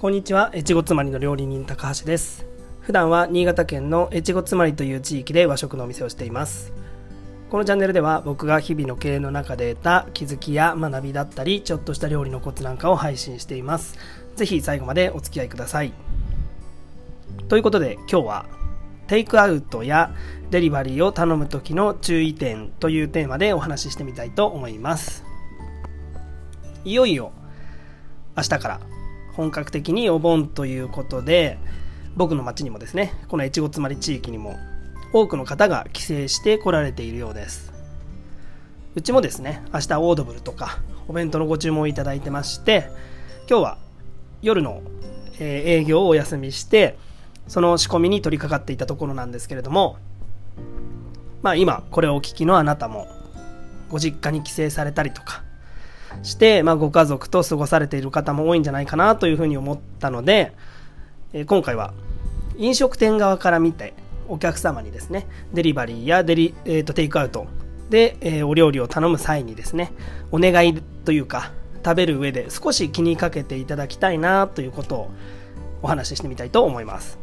こんにちは。越後妻りの料理人高橋です。普段は新潟県の越後妻りという地域で和食のお店をしています。このチャンネルでは僕が日々の経営の中で得た気づきや学びだったりちょっとした料理のコツなんかを配信しています。ぜひ最後までお付き合いください。ということで今日はテイクアウトやデリバリーを頼む時の注意点というテーマでお話ししてみたいと思います。いよいよ明日から本格的にお盆ということで僕の町にもですねこの越後妻り地域にも多くの方が帰省して来られているようです。うちもですね明日オードブルとかお弁当のご注文をいただいてまして今日は夜の、え営業をお休みしてその仕込みに取り掛かっていたところなんですけれどもまあ今これをお聞きのあなたもご実家に帰省されたりとかして、まあ、ご家族と過ごされている方も多いんじゃないかなというふうに思ったので、えー、今回は飲食店側から見てお客様にですねデリバリーやデリ、えーと、テイクアウトで、えー、お料理を頼む際にですねお願いというか食べる上で少し気にかけていただきたいなということをお話ししてみたいと思います。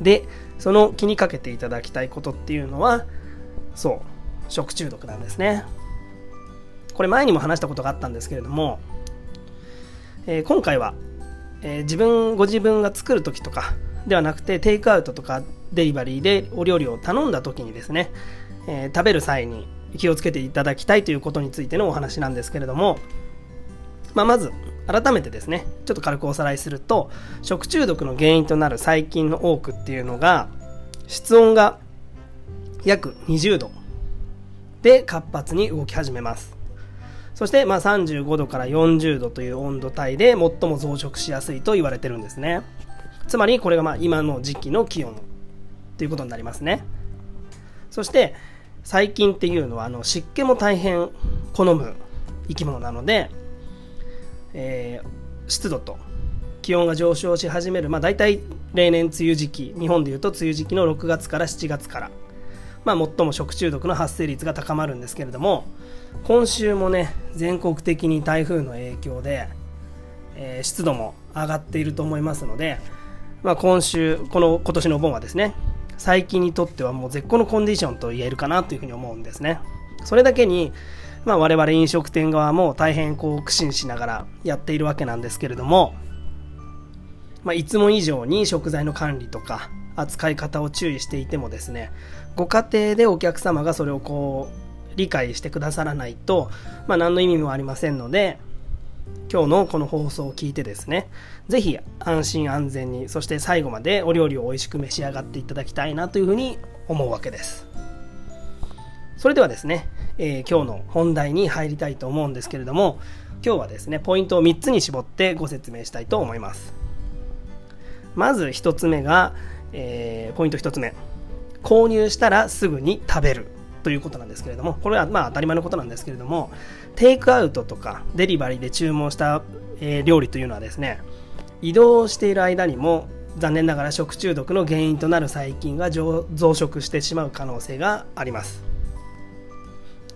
でその気にかけていただきたいことっていうのはそう食中毒なんですね。これ前にも話したことがあったんですけれども、えー、今回は、えー、自分ご自分が作る時とかではなくてテイクアウトとかデリバリーでお料理を頼んだ時にですね、えー、食べる際に気をつけていただきたいということについてのお話なんですけれども、まあ、まず改めてですねちょっと軽くおさらいすると食中毒の原因となる細菌の多くっていうのが室温が約20度で活発に動き始めます。そしてまあ35度から40度という温度帯で最も増殖しやすいと言われてるんですね。つまりこれがまあ今の時期の気温ということになりますね。そして細菌っていうのはあの湿気も大変好む生き物なので、えー、湿度と気温が上昇し始める、まあ、大体例年梅雨時期日本でいうと梅雨時期の6月から7月からまあ、最も食中毒の発生率が高まるんですけれども今週もね全国的に台風の影響で、えー、湿度も上がっていると思いますので、まあ、今週この今年のお盆はですね最近にとってはもう絶好のコンディションと言えるかなというふうに思うんですね。それだけに、まあ、我々飲食店側も大変こう苦心しながらやっているわけなんですけれども、まあ、いつも以上に食材の管理とか扱い方を注意していてもですねご家庭でお客様がそれをこう理解してくださらないと、まあ、何の意味もありませんので今日のこの放送を聞いてですね是非安心安全にそして最後までお料理を美味しく召し上がっていただきたいなというふうに思うわけです。それではですね、えー、今日の本題に入りたいと思うんですけれども今日はですねポイントを3つに絞ってご説明したいと思います。まず1つ目がえー、ポイント1つ目。購入したらすぐに食べるということなんですけれどもこれはまあ当たり前のことなんですけれどもテイクアウトとかデリバリーで注文した、え、料理というのはですね移動している間にも残念ながら食中毒の原因となる細菌が増殖してしまう可能性があります。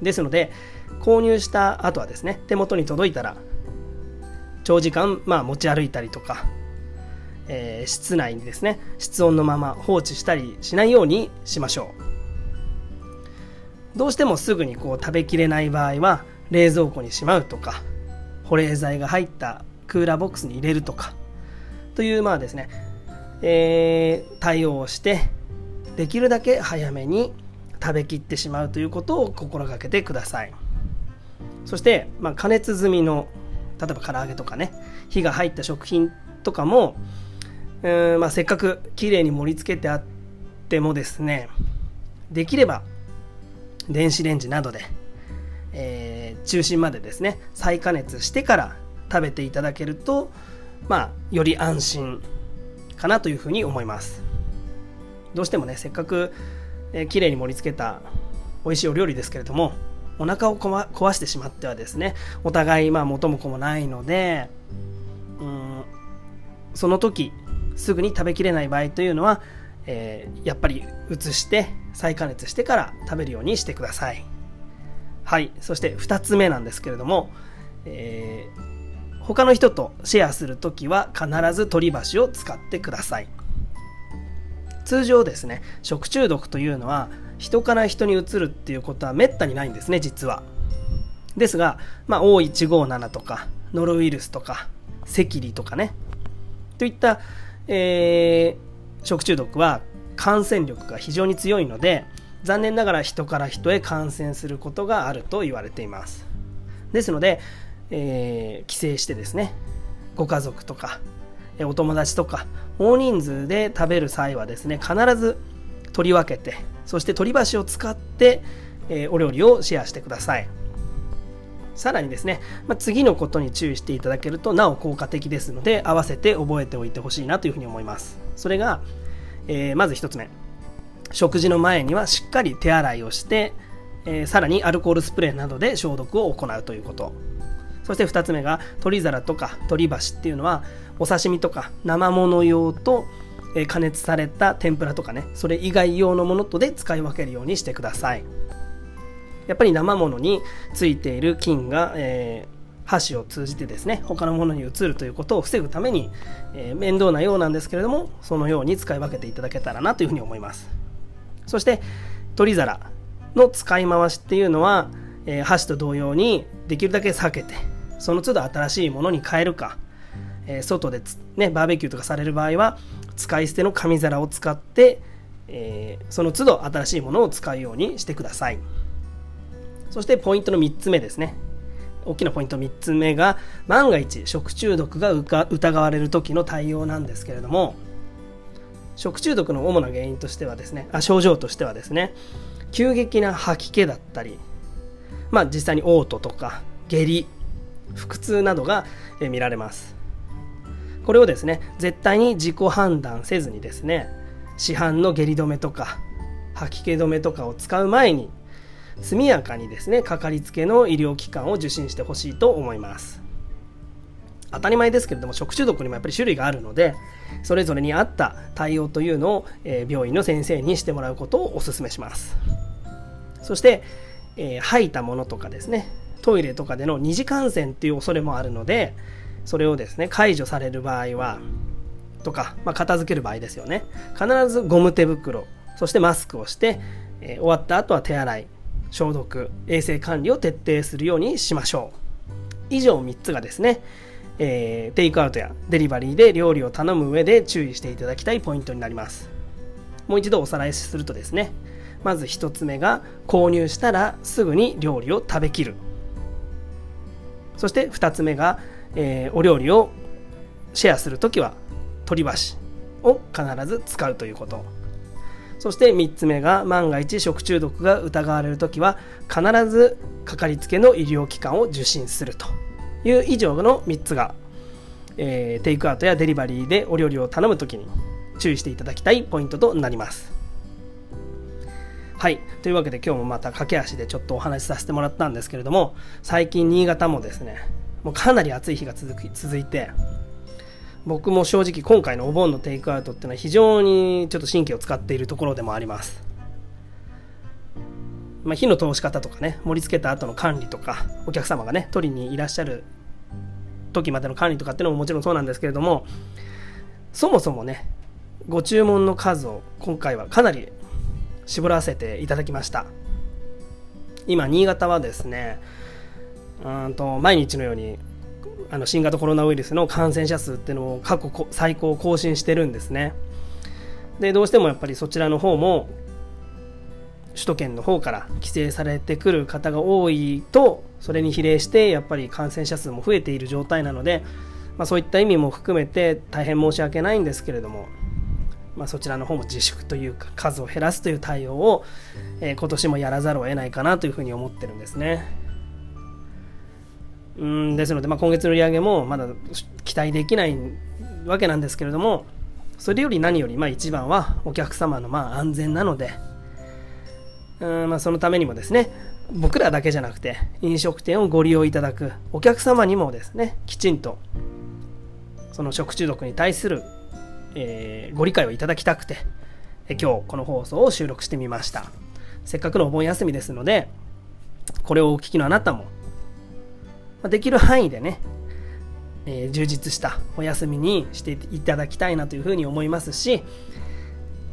ですので購入した後はですね手元に届いたら長時間、まあ、持ち歩いたりとかえー、室内にですね室温のまま放置したりしないようにしましょう。どうしてもすぐにこう食べきれない場合は冷蔵庫にしまうとか保冷剤が入ったクーラーボックスに入れるとかというまあですね、えー、対応をしてできるだけ早めに食べきってしまうということを心がけてください。そして、まあ、加熱済みの例えば唐揚げとかね火が入った食品とかもうんまあ、せっかく綺麗に盛り付けてあってもですねできれば電子レンジなどで、えー、中心までですね再加熱してから食べていただけるとまあより安心かなというふうに思います。どうしてもねせっかく、えー、綺麗に盛り付けた美味しいお料理ですけれどもお腹を壊してしまってはですねお互いまあ元も子もないのでうんその時すぐに食べきれない場合というのは、えー、やっぱり移して再加熱してから食べるようにしてください。はい。そして2つ目なんですけれども、えー、他の人とシェアするときは必ず取り箸を使ってください。通常ですね食中毒というのは人から人にうつるっていうことはめったにないんですね実は。ですが、まあ、O157 とかノロウイルスとか赤痢とかねといった、えー、食中毒は感染力が非常に強いので残念ながら人から人へ感染することがあると言われています。ですので、えー、帰省してですねご家族とかお友達とか大人数で食べる際はですね必ず取り分けてそして取り箸を使って、えー、お料理をシェアしてください。さらにですね、まあ、次のことに注意していただけるとなお効果的ですので合わせて覚えておいてほしいなというふうに思います。それが、えー、まず1つ目。食事の前にはしっかり手洗いをして、えー、さらにアルコールスプレーなどで消毒を行うということ。そして2つ目が取り皿とか取り箸っていうのはお刺身とか生物用と加熱された天ぷらとかねそれ以外用のものとで使い分けるようにしてください。やっぱり生物についている菌が、えー、箸を通じてですね他のものに移るということを防ぐために、えー、面倒なようなんですけれどもそのように使い分けていただけたらなというふうに思います。そして取り皿の使い回しっていうのは、えー、箸と同様にできるだけ避けてその都度新しいものに変えるか、えー、外でね、バーベキューとかされる場合は使い捨ての紙皿を使って、えー、その都度新しいものを使うようにしてください。そしてポイントの3つ目ですね。大きなポイント3つ目が万が一食中毒が疑われる時の対応なんですけれども食中毒の主な原因としてはですねあ症状としてはですね急激な吐き気だったりまあ実際に嘔吐とか下痢腹痛などが見られます。これをですね絶対に自己判断せずにですね市販の下痢止めとか吐き気止めとかを使う前に速やかにですねかかりつけの医療機関を受診してほしいと思います。当たり前ですけれども食中毒にもやっぱり種類があるのでそれぞれに合った対応というのを、え病院の先生にしてもらうことをお勧めします。そして、えー、吐いたものとかですねトイレとかでの二次感染っていう恐れもあるのでそれをですね解除される場合はとか、まあ、片付ける場合ですよね。必ずゴム手袋そしてマスクをして、えー、終わった後は手洗い消毒衛生管理を徹底するようにしましょう。以上3つがですね、えー、テイクアウトやデリバリーで料理を頼む上で注意していただきたいポイントになります。もう一度おさらいするとですねまず1つ目が購入したらすぐに料理を食べきる。そして2つ目が、えー、お料理をシェアするときは取り箸を必ず使うということ。そして3つ目が万が一食中毒が疑われるときは必ずかかりつけの医療機関を受診するという以上の3つが、えー、テイクアウトやデリバリーでお料理を頼むときに注意していただきたいポイントとなります。はい。というわけで今日もまた駆け足でちょっとお話しさせてもらったんですけれども、最近新潟もですね、もうかなり暑い日が続き続いて、僕も正直今回のお盆のテイクアウトっていうのは非常にちょっと神経を使っているところでもあります。まあ、火の通し方とかね、盛り付けた後の管理とか、お客様がね、取りにいらっしゃる時までの管理とかっていうのももちろんそうなんですけれども、そもそもね、ご注文の数を今回はかなり絞らせていただきました。今、新潟はですね、うんと毎日のようにあの新型コロナウイルスの感染者数っていうのを過去最高を更新してるんですね。でどうしてもやっぱりそちらの方も首都圏の方から帰省されてくる方が多いとそれに比例してやっぱり感染者数も増えている状態なので、まあ、そういった意味も含めて大変申し訳ないんですけれども、まあ、そちらの方も自粛というか数を減らすという対応を、えー、今年もやらざるを得ないかなというふうに思ってるんですね。うんですので、まあ、今月の売り上げもまだ期待できないわけなんですけれどもそれより何よりまあ一番はお客様のまあ安全なのでうんまあそのためにもですね僕らだけじゃなくて飲食店をご利用いただくお客様にもですねきちんとその食中毒に対する、えー、ご理解をいただきたくてえ今日この放送を収録してみました。せっかくのお盆休みですのでこれをお聞きのあなたもまできる範囲でね、えー、充実したお休みにしていただきたいなというふうに思いますし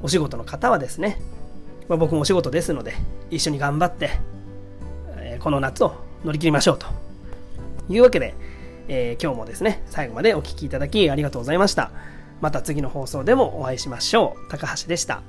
お仕事の方はですね、まあ、僕もお仕事ですので一緒に頑張って、えー、この夏を乗り切りましょうというわけで、えー、今日もですね最後までお聴きいただきありがとうございました。また次の放送でもお会いしましょう。高橋でした。